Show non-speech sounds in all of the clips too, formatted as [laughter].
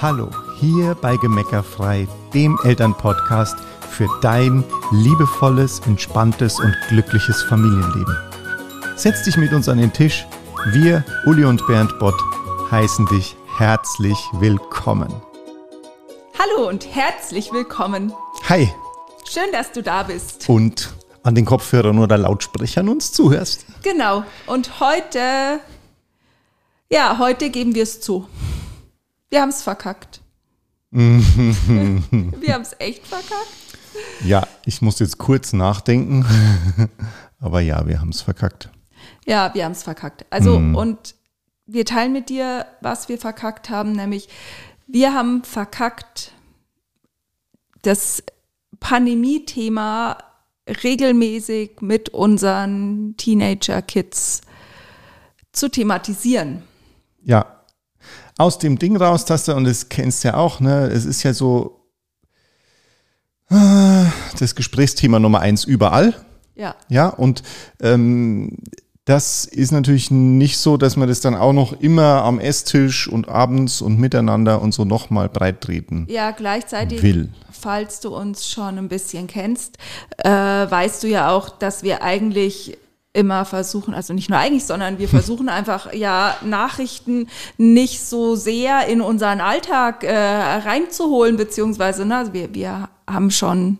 Hallo, hier bei Gemeckerfrei, dem Elternpodcast für dein liebevolles, entspanntes und glückliches Familienleben. Setz dich mit uns an den Tisch. Wir, Uli und Bernd Bott, heißen dich herzlich willkommen. Hallo und herzlich willkommen. Hi. Schön, dass du da bist. Und an den Kopfhörern oder Lautsprechern uns zuhörst. Genau. Und heute, ja, heute geben wir es zu. Wir haben es verkackt. [laughs] wir haben es echt verkackt. Ja, ich muss jetzt kurz nachdenken. [laughs] Aber ja, wir haben es verkackt. Ja, wir haben es verkackt. Also, mm. und wir teilen mit dir, was wir verkackt haben, nämlich wir haben verkackt, das Pandemie-Thema regelmäßig mit unseren Teenager-Kids zu thematisieren. Ja, aus dem Ding raus, Taste, und das kennst du ja auch, ne? Es ist ja so äh, das Gesprächsthema Nummer eins überall. Ja. Ja, und ähm, das ist natürlich nicht so, dass man das dann auch noch immer am Esstisch und abends und miteinander und so nochmal breit treten Ja, gleichzeitig, will. falls du uns schon ein bisschen kennst, äh, weißt du ja auch, dass wir eigentlich immer versuchen, also nicht nur eigentlich, sondern wir versuchen [laughs] einfach ja Nachrichten nicht so sehr in unseren Alltag äh, reinzuholen, beziehungsweise ne, also wir, wir haben schon,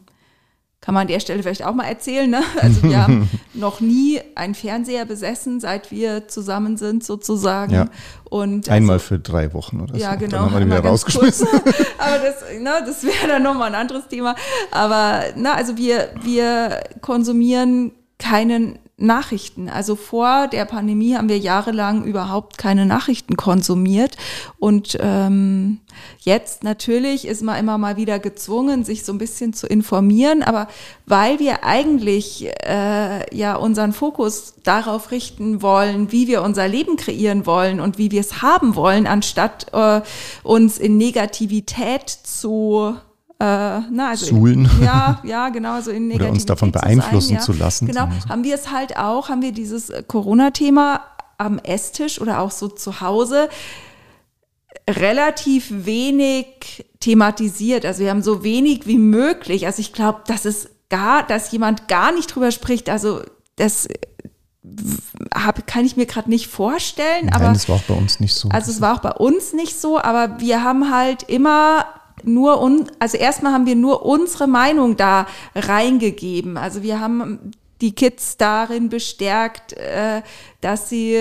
kann man an der Stelle vielleicht auch mal erzählen, ne? [laughs] also wir haben [laughs] noch nie einen Fernseher besessen, seit wir zusammen sind sozusagen. Ja. Und also, Einmal für drei Wochen oder ja, so. genau. Dann haben wir wieder rausgeschmissen. Aber das, ne, das wäre dann nochmal ein anderes Thema. Aber na, also wir, wir konsumieren keinen Nachrichten. Also vor der Pandemie haben wir jahrelang überhaupt keine Nachrichten konsumiert. Und ähm, jetzt natürlich ist man immer mal wieder gezwungen, sich so ein bisschen zu informieren. Aber weil wir eigentlich äh, ja unseren Fokus darauf richten wollen, wie wir unser Leben kreieren wollen und wie wir es haben wollen, anstatt äh, uns in Negativität zu äh, na, also Suhlen. Ja, ja, genau, so in Oder uns davon Negativität beeinflussen sein, ja. zu lassen. Genau, haben wir es halt auch, haben wir dieses Corona-Thema am Esstisch oder auch so zu Hause relativ wenig thematisiert. Also wir haben so wenig wie möglich. Also ich glaube, dass es gar, dass jemand gar nicht drüber spricht. Also das hab, kann ich mir gerade nicht vorstellen. Nein, aber das war auch bei uns nicht so. also es war auch bei uns nicht so, aber wir haben halt immer nur un, also erstmal haben wir nur unsere Meinung da reingegeben. Also wir haben die Kids darin bestärkt, äh, dass sie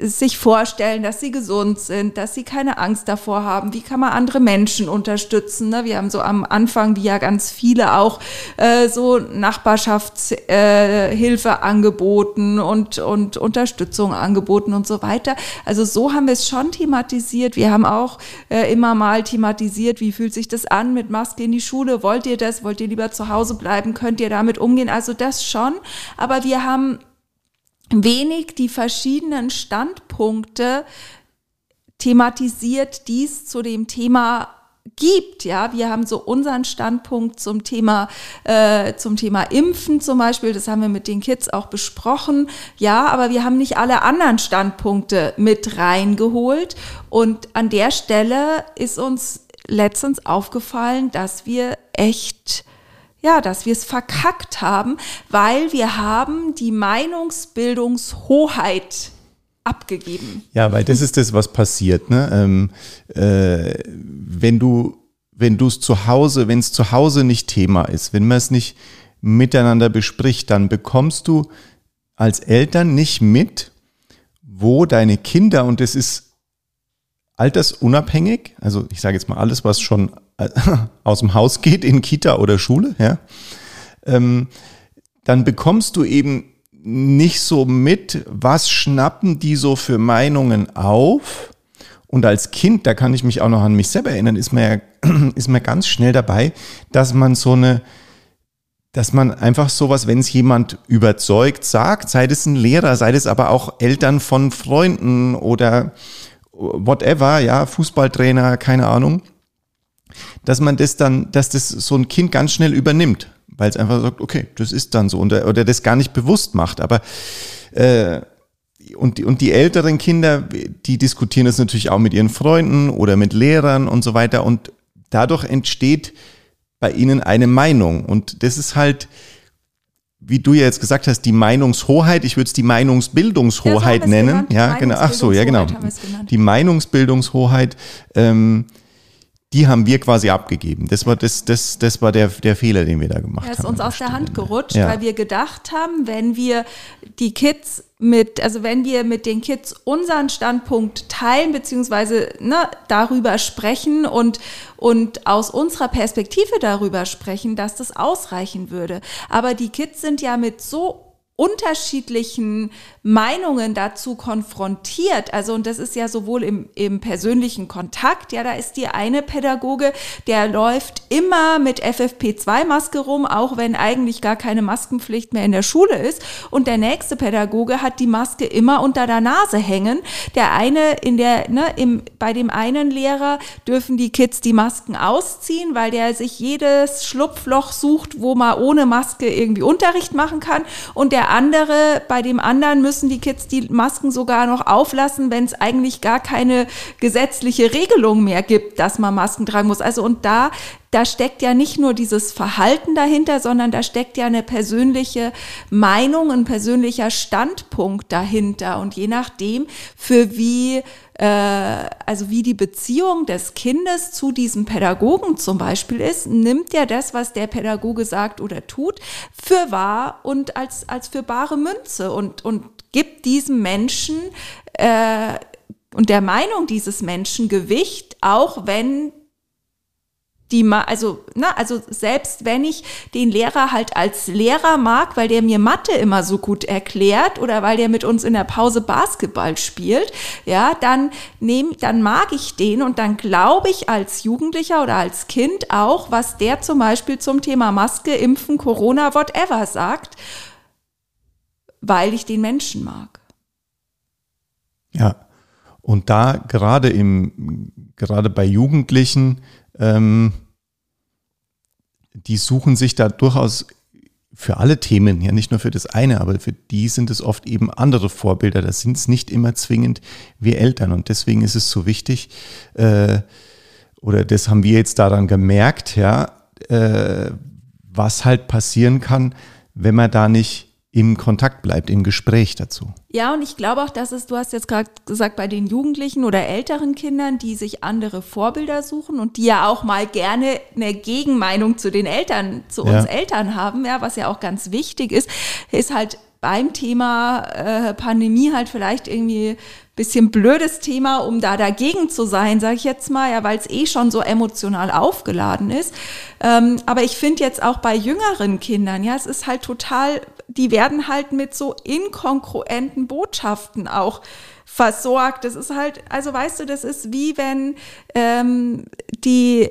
sich vorstellen, dass sie gesund sind, dass sie keine Angst davor haben. Wie kann man andere Menschen unterstützen? Ne? Wir haben so am Anfang, wie ja ganz viele auch, äh, so Nachbarschaftshilfe äh, angeboten und, und Unterstützung angeboten und so weiter. Also so haben wir es schon thematisiert. Wir haben auch äh, immer mal thematisiert, wie fühlt sich das an mit Maske in die Schule? Wollt ihr das? Wollt ihr lieber zu Hause bleiben? Könnt ihr damit umgehen? Also das schon. Aber wir haben wenig die verschiedenen Standpunkte thematisiert, die es zu dem Thema gibt. Ja, wir haben so unseren Standpunkt zum Thema äh, zum Thema Impfen zum Beispiel. Das haben wir mit den Kids auch besprochen. Ja, aber wir haben nicht alle anderen Standpunkte mit reingeholt. Und an der Stelle ist uns letztens aufgefallen, dass wir echt ja, dass wir es verkackt haben, weil wir haben die Meinungsbildungshoheit abgegeben. Ja, weil das ist das, was passiert. Ne? Ähm, äh, wenn du wenn du es zu Hause, wenn es zu Hause nicht Thema ist, wenn man es nicht miteinander bespricht, dann bekommst du als Eltern nicht mit, wo deine Kinder, und das ist altersunabhängig, also ich sage jetzt mal alles, was schon [laughs] aus dem Haus geht in Kita oder Schule, ja, ähm, dann bekommst du eben nicht so mit, was schnappen die so für Meinungen auf. Und als Kind, da kann ich mich auch noch an mich selber erinnern, ist man ja, [clears throat] ist man ganz schnell dabei, dass man so eine, dass man einfach sowas, wenn es jemand überzeugt sagt, sei das ein Lehrer, sei das aber auch Eltern von Freunden oder whatever, ja, Fußballtrainer, keine Ahnung, dass man das dann, dass das so ein Kind ganz schnell übernimmt, weil es einfach sagt, okay, das ist dann so und oder das gar nicht bewusst macht, aber äh, und die, und die älteren Kinder, die diskutieren das natürlich auch mit ihren Freunden oder mit Lehrern und so weiter. Und dadurch entsteht bei ihnen eine Meinung. Und das ist halt, wie du ja jetzt gesagt hast, die Meinungshoheit, ich würde es die Meinungsbildungshoheit ja, so nennen. Ja, genau. Ach so, ja, genau. Die Meinungsbildungshoheit. Ähm, die haben wir quasi abgegeben. Das war, das, das, das war der, der Fehler, den wir da gemacht haben. Das ist uns aus der Hand gerutscht, ja. weil wir gedacht haben, wenn wir die Kids mit, also wenn wir mit den Kids unseren Standpunkt teilen, beziehungsweise ne, darüber sprechen und, und aus unserer Perspektive darüber sprechen, dass das ausreichen würde. Aber die Kids sind ja mit so unterschiedlichen Meinungen dazu konfrontiert. Also, und das ist ja sowohl im, im persönlichen Kontakt, ja, da ist die eine Pädagoge, der läuft immer mit FFP2-Maske rum, auch wenn eigentlich gar keine Maskenpflicht mehr in der Schule ist. Und der nächste Pädagoge hat die Maske immer unter der Nase hängen. Der eine in der, ne, im, bei dem einen Lehrer dürfen die Kids die Masken ausziehen, weil der sich jedes Schlupfloch sucht, wo man ohne Maske irgendwie Unterricht machen kann. Und der andere, bei dem anderen müssen die Kids die Masken sogar noch auflassen, wenn es eigentlich gar keine gesetzliche Regelung mehr gibt, dass man Masken tragen muss. Also und da da steckt ja nicht nur dieses Verhalten dahinter, sondern da steckt ja eine persönliche Meinung, ein persönlicher Standpunkt dahinter. Und je nachdem, für wie äh, also wie die Beziehung des Kindes zu diesem Pädagogen zum Beispiel ist, nimmt er das, was der Pädagoge sagt oder tut, für wahr und als, als für bare Münze und, und gibt diesem Menschen äh, und der Meinung dieses Menschen Gewicht, auch wenn die ma also na also selbst wenn ich den Lehrer halt als Lehrer mag, weil der mir Mathe immer so gut erklärt oder weil der mit uns in der Pause Basketball spielt, ja, dann nehm, dann mag ich den und dann glaube ich als Jugendlicher oder als Kind auch, was der zum Beispiel zum Thema Maske, Impfen, Corona, whatever sagt, weil ich den Menschen mag. Ja. Und da gerade im, gerade bei Jugendlichen, ähm, die suchen sich da durchaus für alle Themen, ja nicht nur für das eine, aber für die sind es oft eben andere Vorbilder. Das sind es nicht immer zwingend wir Eltern. Und deswegen ist es so wichtig, äh, oder das haben wir jetzt daran gemerkt, ja, äh, was halt passieren kann, wenn man da nicht im Kontakt bleibt, im Gespräch dazu. Ja, und ich glaube auch, dass es, du hast jetzt gerade gesagt, bei den Jugendlichen oder älteren Kindern, die sich andere Vorbilder suchen und die ja auch mal gerne eine Gegenmeinung zu den Eltern, zu uns ja. Eltern haben, ja, was ja auch ganz wichtig ist, ist halt beim Thema äh, Pandemie halt vielleicht irgendwie bisschen blödes Thema, um da dagegen zu sein, sage ich jetzt mal, ja, weil es eh schon so emotional aufgeladen ist. Ähm, aber ich finde jetzt auch bei jüngeren Kindern, ja, es ist halt total, die werden halt mit so inkongruenten Botschaften auch versorgt. Das ist halt, also weißt du, das ist wie wenn ähm, die,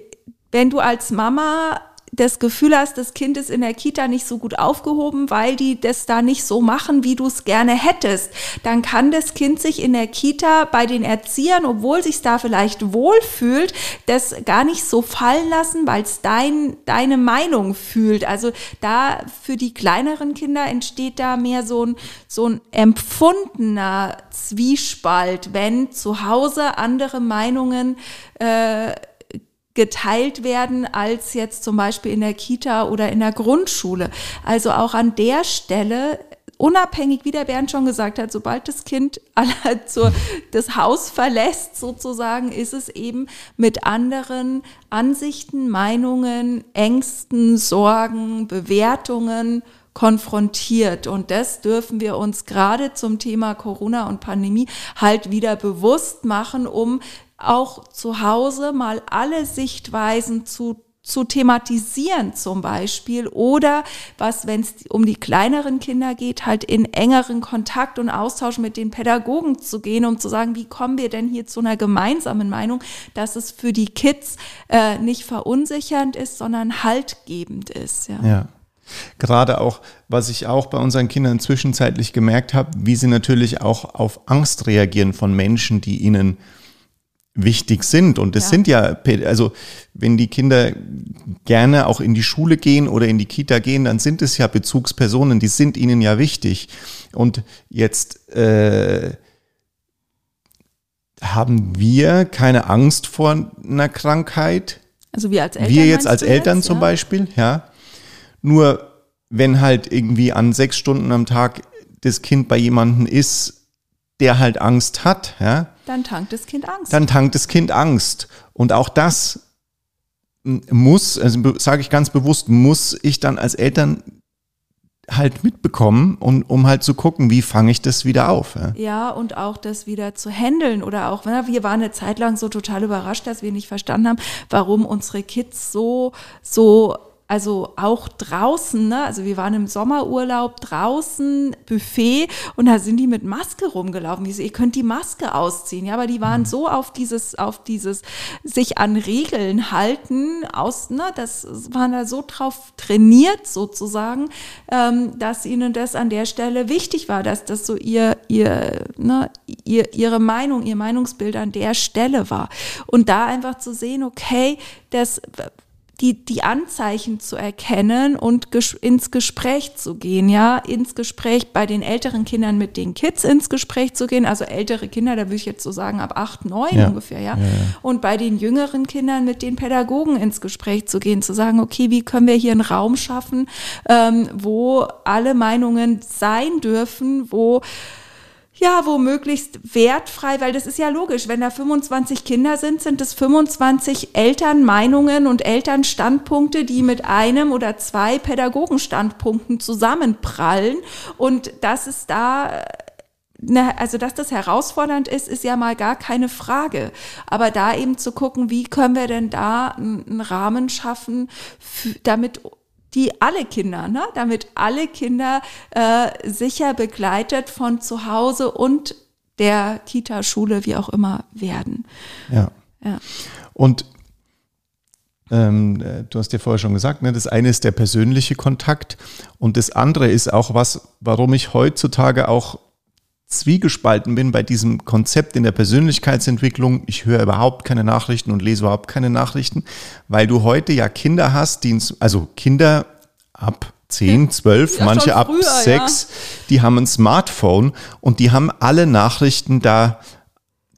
wenn du als Mama das Gefühl hast, das Kind ist in der Kita nicht so gut aufgehoben, weil die das da nicht so machen, wie du es gerne hättest, dann kann das Kind sich in der Kita bei den Erziehern, obwohl sich da vielleicht wohlfühlt, das gar nicht so fallen lassen, weil es dein, deine Meinung fühlt. Also da für die kleineren Kinder entsteht da mehr so ein, so ein empfundener Zwiespalt, wenn zu Hause andere Meinungen äh, geteilt werden als jetzt zum Beispiel in der Kita oder in der Grundschule. Also auch an der Stelle unabhängig, wie der Bernd schon gesagt hat, sobald das Kind [laughs] zur, das Haus verlässt, sozusagen, ist es eben mit anderen Ansichten, Meinungen, Ängsten, Sorgen, Bewertungen konfrontiert. Und das dürfen wir uns gerade zum Thema Corona und Pandemie halt wieder bewusst machen, um auch zu Hause mal alle Sichtweisen zu zu thematisieren zum Beispiel oder was, wenn es um die kleineren Kinder geht, halt in engeren Kontakt und Austausch mit den Pädagogen zu gehen, um zu sagen, wie kommen wir denn hier zu einer gemeinsamen Meinung, dass es für die Kids äh, nicht verunsichernd ist, sondern haltgebend ist. Ja. ja. Gerade auch, was ich auch bei unseren Kindern zwischenzeitlich gemerkt habe, wie sie natürlich auch auf Angst reagieren von Menschen, die ihnen wichtig sind. Und es ja. sind ja, also wenn die Kinder gerne auch in die Schule gehen oder in die Kita gehen, dann sind es ja Bezugspersonen, die sind ihnen ja wichtig. Und jetzt äh, haben wir keine Angst vor einer Krankheit. Also wir als Eltern. Wir jetzt als Eltern jetzt, zum ja? Beispiel, ja. Nur wenn halt irgendwie an sechs Stunden am Tag das Kind bei jemandem ist, der halt Angst hat, ja, Dann tankt das Kind Angst. dann tankt das Kind Angst. Und auch das muss, also sage ich ganz bewusst, muss ich dann als Eltern halt mitbekommen und um halt zu gucken, wie fange ich das wieder auf. Ja? Ja, und auch das wieder zu handeln oder auch, wir waren eine Zeit lang so total überrascht, dass wir nicht verstanden haben, warum unsere Kids so, so, also auch draußen, ne, also wir waren im Sommerurlaub draußen, Buffet und da sind die mit Maske rumgelaufen. Die so, ihr könnt die Maske ausziehen, ja, aber die waren so auf dieses, auf dieses sich an Regeln halten, aus, ne, das waren da so drauf trainiert sozusagen, ähm, dass ihnen das an der Stelle wichtig war, dass das so ihr, ihr, ne, ihr, ihre Meinung, ihr Meinungsbild an der Stelle war. Und da einfach zu sehen, okay, das die, die Anzeichen zu erkennen und ges ins Gespräch zu gehen, ja, ins Gespräch bei den älteren Kindern mit den Kids ins Gespräch zu gehen, also ältere Kinder, da würde ich jetzt so sagen ab acht, neun Ja. ungefähr, ja? Und bei den jüngeren Kindern mit den Pädagogen ins Gespräch zu gehen, zu sagen, okay, wie können wir hier einen Raum schaffen, ähm, wo alle Meinungen sein dürfen, wo ja, wo möglichst wertfrei, weil das ist ja logisch, wenn da 25 Kinder sind, sind es 25 Elternmeinungen und Elternstandpunkte, die mit einem oder zwei Pädagogenstandpunkten zusammenprallen. Und dass es da Ne, also dass das herausfordernd ist, ist ja mal gar keine Frage. Aber da eben zu gucken, wie können wir denn da einen Rahmen schaffen, damit die alle Kinder, ne, damit alle Kinder äh, sicher begleitet von zu Hause und der Kita, Schule, wie auch immer werden. Ja. Ja. Und ähm, äh, du hast ja vorher schon gesagt, ne, das eine ist der persönliche Kontakt und das andere ist auch was, warum ich heutzutage auch zwiegespalten bin bei diesem Konzept in der Persönlichkeitsentwicklung. Ich höre überhaupt keine Nachrichten und lese überhaupt keine Nachrichten, weil du heute ja Kinder hast, die, also Kinder ab 10, 12, Ja, manche ab früher, 6, die haben ein Smartphone und die haben alle Nachrichten da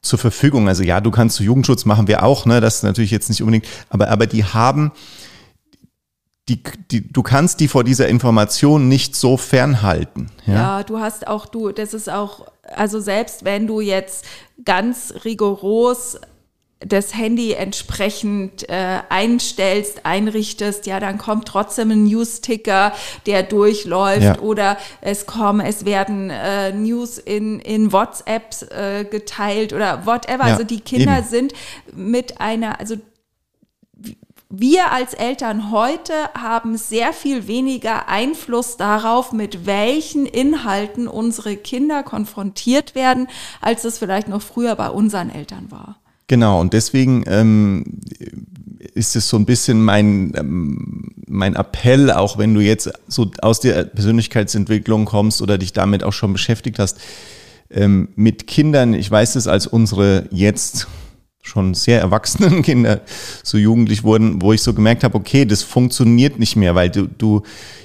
zur Verfügung. Also ja, du kannst zu Jugendschutz machen wir auch, ne? Das ist natürlich jetzt nicht unbedingt, aber, aber die haben, die, die, du kannst die vor dieser Information nicht so fernhalten. Ja. Ja, du hast auch, du, das ist auch, also selbst wenn du jetzt ganz rigoros das Handy entsprechend äh, einstellst, einrichtest, ja, dann kommt trotzdem ein News-Ticker, der durchläuft Ja. oder es kommen, es werden äh, News in, in WhatsApp äh, geteilt oder whatever. Ja, also die Kinder eben. sind mit einer, also wir als Eltern heute haben sehr viel weniger Einfluss darauf, mit welchen Inhalten unsere Kinder konfrontiert werden, als es vielleicht noch früher bei unseren Eltern war. Genau, und deswegen ähm, ist es so ein bisschen mein, ähm, mein Appell, auch wenn du jetzt so aus der Persönlichkeitsentwicklung kommst oder dich damit auch schon beschäftigt hast, ähm, mit Kindern, ich weiß es, als unsere jetzt schon sehr erwachsenen [laughs] Kinder so jugendlich wurden, wo ich so gemerkt habe, okay, das funktioniert nicht mehr, weil du, du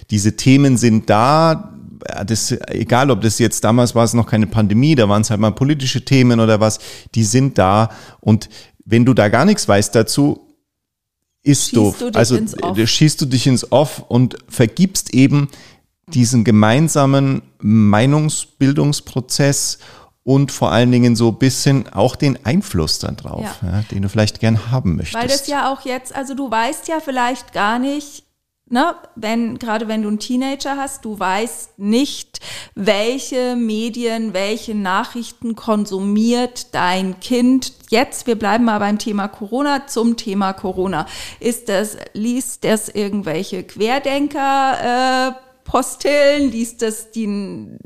diese Themen sind da, das, egal ob das jetzt damals war es noch keine Pandemie, da waren es halt mal politische Themen oder was, die sind da. Und wenn du da gar nichts weißt dazu, ist Schießt doof. du also äh, schießt du dich ins Off und vergibst eben diesen gemeinsamen Meinungsbildungsprozess und vor allen Dingen so ein bisschen auch den Einfluss dann drauf, Ja. ja, den du vielleicht gern haben möchtest. Weil das ja auch jetzt, also du weißt ja vielleicht gar nicht, ne, wenn, gerade wenn du einen Teenager hast, du weißt nicht, welche Medien, welche Nachrichten konsumiert dein Kind. Jetzt, wir bleiben mal beim Thema Corona, zum Thema Corona. Ist das, liest das irgendwelche Querdenker, äh, Postillen, liest das die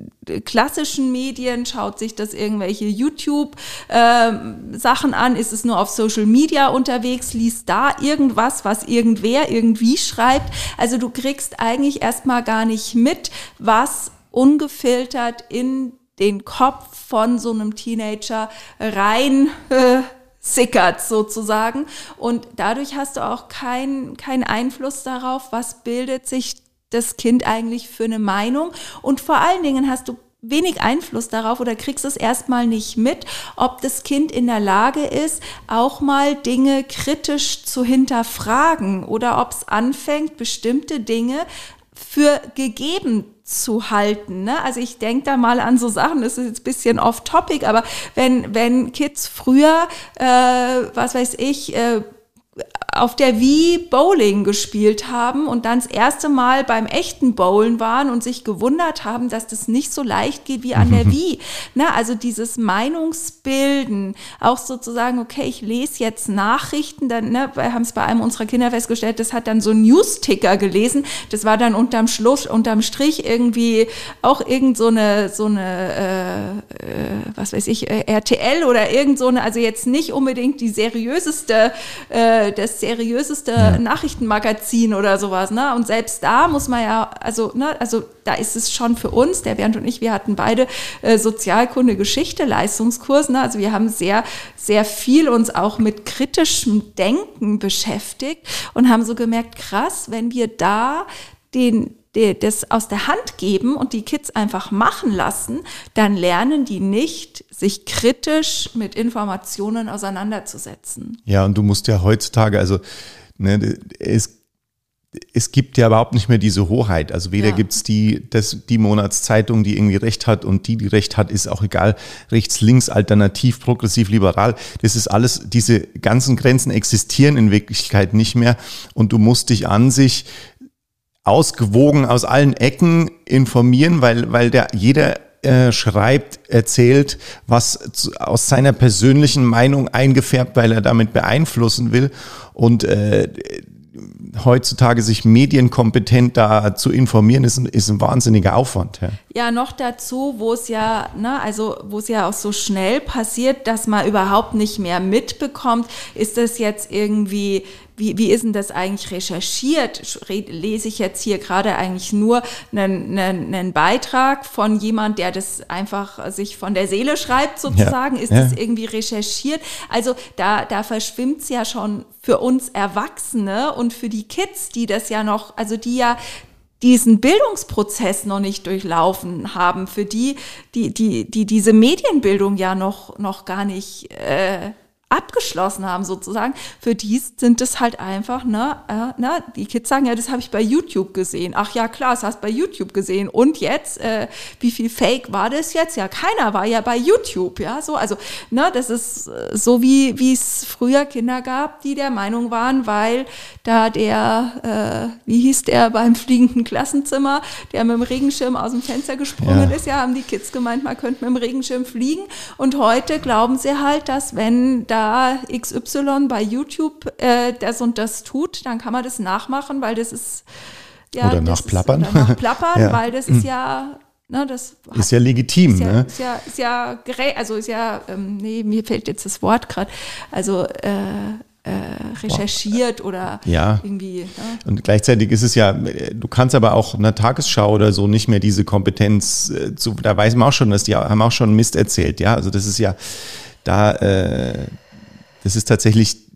klassischen Medien, schaut sich das irgendwelche YouTube-Sachen an, ist es nur auf Social Media unterwegs, liest da irgendwas, was irgendwer irgendwie schreibt. Also du kriegst eigentlich erstmal gar nicht mit, was ungefiltert in den Kopf von so einem Teenager rein äh, sickert sozusagen. Und dadurch hast du auch keinen keinen Einfluss darauf, was bildet sich das Kind eigentlich für eine Meinung. Und vor allen Dingen hast du wenig Einfluss darauf oder kriegst es erstmal nicht mit, ob das Kind in der Lage ist, auch mal Dinge kritisch zu hinterfragen oder ob es anfängt, bestimmte Dinge für gegeben zu halten. Ne? Also ich denke da mal an so Sachen, das ist jetzt bisschen off-topic, aber wenn, wenn Kids früher, äh, was weiß ich, äh, auf der Wii Bowling gespielt haben und dann das erste Mal beim echten Bowlen waren und sich gewundert haben, dass das nicht so leicht geht wie an der Wii. Na, also dieses Meinungsbilden, auch sozusagen, okay, ich lese jetzt Nachrichten, dann, ne, wir haben es bei einem unserer Kinder festgestellt, das hat dann so News-Ticker gelesen, das war dann unterm Schluss, unterm Strich irgendwie auch irgend so eine, so eine, äh, äh, was weiß ich, äh, RTL oder irgend so eine, also jetzt nicht unbedingt die seriöseste, äh, das seriöseste ja. Nachrichtenmagazin oder sowas. Ne? Und selbst da muss man ja, also, ne, also da ist es schon für uns, der Bernd und ich, wir hatten beide äh, Sozialkunde, Geschichte, Leistungskurs. Ne? Also wir haben sehr, sehr viel uns auch mit kritischem Denken beschäftigt und haben so gemerkt, krass, wenn wir da den, das aus der Hand geben und die Kids einfach machen lassen, dann lernen die nicht, sich kritisch mit Informationen auseinanderzusetzen. Ja, und du musst ja heutzutage, also ne, es es gibt ja überhaupt nicht mehr diese Hoheit. Also weder ja. gibt's die, das, die Monatszeitung, die irgendwie Recht hat und die, die Recht hat, ist auch egal. Rechts, links, alternativ, progressiv, liberal. Das ist alles, diese ganzen Grenzen existieren in Wirklichkeit nicht mehr. Und du musst dich an sich ausgewogen aus allen Ecken informieren, weil, weil der, jeder äh, schreibt, erzählt, was zu, aus seiner persönlichen Meinung eingefärbt, weil er damit beeinflussen will. Und äh, heutzutage sich medienkompetent da zu informieren, ist ein, ist ein wahnsinniger Aufwand. Ja. ja, noch dazu, wo es ja, ne, also wo es ja auch so schnell passiert, dass man überhaupt nicht mehr mitbekommt, ist das jetzt irgendwie wie, wie ist denn das eigentlich recherchiert? Lese ich jetzt hier gerade eigentlich nur einen, einen, einen Beitrag von jemand, der das einfach sich von der Seele schreibt, sozusagen? Ja, ist ja. das irgendwie recherchiert? Also da, da verschwimmt es ja schon für uns Erwachsene und für die Kids, die das ja noch, also die ja diesen Bildungsprozess noch nicht durchlaufen haben, für die, die, die, die diese Medienbildung ja noch, noch gar nicht äh, abgeschlossen haben sozusagen, für die sind es halt einfach, ne, äh, ne, die Kids sagen, ja, das habe ich bei YouTube gesehen. Ach ja, klar, das hast du bei YouTube gesehen. Und jetzt, äh, wie viel Fake war das jetzt? Ja, keiner war ja bei YouTube, ja, so, also, ne, das ist äh, so wie, wie es früher Kinder gab, die der Meinung waren, weil da der, äh, wie hieß der beim fliegenden Klassenzimmer, der mit dem Regenschirm aus dem Fenster gesprungen ja. ist, ja, haben die Kids gemeint, man könnte mit dem Regenschirm fliegen. Und heute glauben sie halt, dass wenn da XY bei YouTube äh, das und das tut, dann kann man das nachmachen, weil das ist ja oder nachplappern, ist, oder nachplappern, [laughs] ja. weil das ist ja Ne, das ist ja legitim, ist ja, ne? Ist ja, ist ja, also ist ja, ähm, nee, mir fällt jetzt das Wort gerade, also äh, äh, recherchiert oder ja. irgendwie. Ne? Und gleichzeitig ist es ja, du kannst aber auch in der Tagesschau oder so nicht mehr diese Kompetenz äh, zu, da weiß man auch schon, dass die haben auch schon Mist erzählt, ja. Also das ist ja da, äh, das ist tatsächlich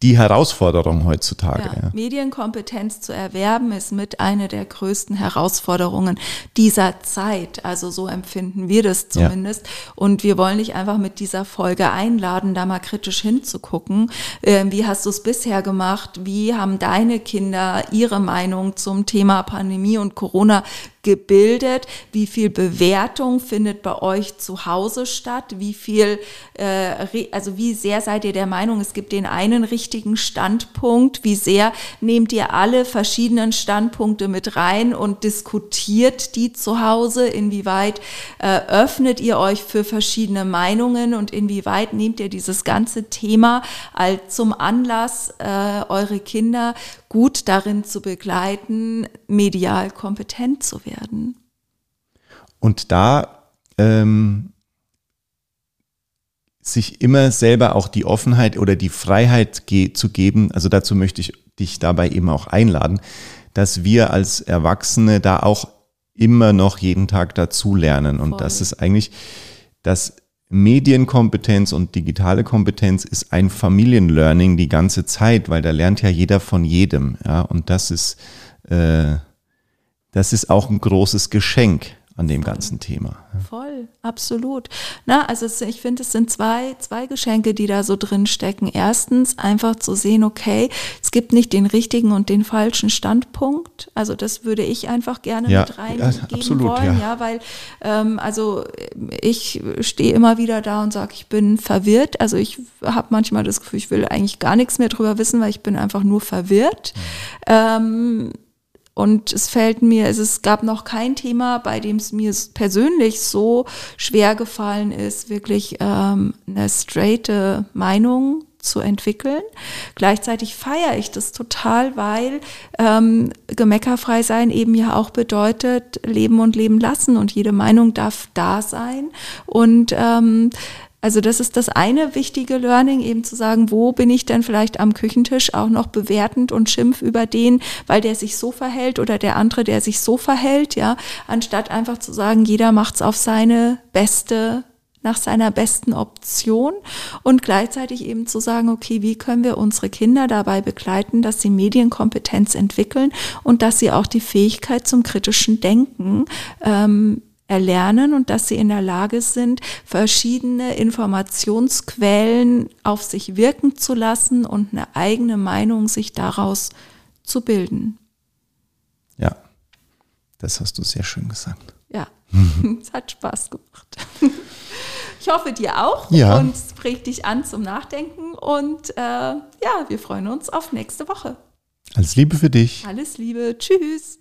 die Herausforderung heutzutage. Ja, ja. Medienkompetenz zu erwerben ist mit einer der größten Herausforderungen dieser Zeit. Also so empfinden wir das zumindest. Ja. Und wir wollen dich einfach mit dieser Folge einladen, da mal kritisch hinzugucken. Ähm, wie hast du es bisher gemacht? Wie haben deine Kinder ihre Meinung zum Thema Pandemie und Corona gebildet? Wie viel Bewertung findet bei euch zu Hause statt? Wie viel, äh, also wie sehr seid ihr der Meinung, es gibt den einen richtigen Standpunkt? Wie sehr nehmt ihr alle verschiedenen Standpunkte mit rein und diskutiert die zu Hause? Inwieweit äh, öffnet ihr euch für verschiedene Meinungen und inwieweit nehmt ihr dieses ganze Thema als zum Anlass, äh, eure Kinder gut darin zu begleiten, medial kompetent zu werden. Und da ähm, sich immer selber auch die Offenheit oder die Freiheit ge zu geben, also dazu möchte ich dich dabei eben auch einladen, dass wir als Erwachsene da auch immer noch jeden Tag dazulernen. Und Voll. das ist eigentlich das Medienkompetenz und digitale Kompetenz ist ein Familienlearning die ganze Zeit, weil da lernt ja jeder von jedem. Ja, und das ist, äh, das ist auch ein großes Geschenk. An dem ganzen Thema. Voll, absolut. Na, also ich finde, es sind zwei, zwei Geschenke, die da so drin stecken. Erstens einfach zu sehen, okay, es gibt nicht den richtigen und den falschen Standpunkt. Also das würde ich einfach gerne Ja, mit reingeben ja, absolut, wollen, ja. ja, weil ähm, also ich stehe immer wieder da und sage, ich bin verwirrt. Also ich habe manchmal das Gefühl, ich will eigentlich gar nichts mehr drüber wissen, weil ich bin einfach nur verwirrt. Ähm, und es fällt mir, es, es gab noch kein Thema, bei dem es mir persönlich so schwer gefallen ist, wirklich ähm, eine straighte Meinung zu entwickeln. Gleichzeitig feiere ich das total, weil ähm, gemeckerfrei sein eben ja auch bedeutet, leben und leben lassen und jede Meinung darf da sein. Und ähm, also das ist das eine wichtige Learning, eben zu sagen, wo bin ich denn vielleicht am Küchentisch auch noch bewertend und schimpf über den, weil der sich so verhält oder der andere, der sich so verhält, ja, anstatt einfach zu sagen, jeder macht's auf seine beste nach seiner besten Option und gleichzeitig eben zu sagen, okay, wie können wir unsere Kinder dabei begleiten, dass sie Medienkompetenz entwickeln und dass sie auch die Fähigkeit zum kritischen Denken ähm, erlernen und dass sie in der Lage sind, verschiedene Informationsquellen auf sich wirken zu lassen und eine eigene Meinung sich daraus zu bilden. Ja, das hast du sehr schön gesagt. Ja, [laughs] es hat Spaß gemacht. [laughs] Ich hoffe dir auch Ja. und es regt dich an zum Nachdenken und äh, ja, wir freuen uns auf nächste Woche. Alles Liebe für dich. Alles Liebe, tschüss.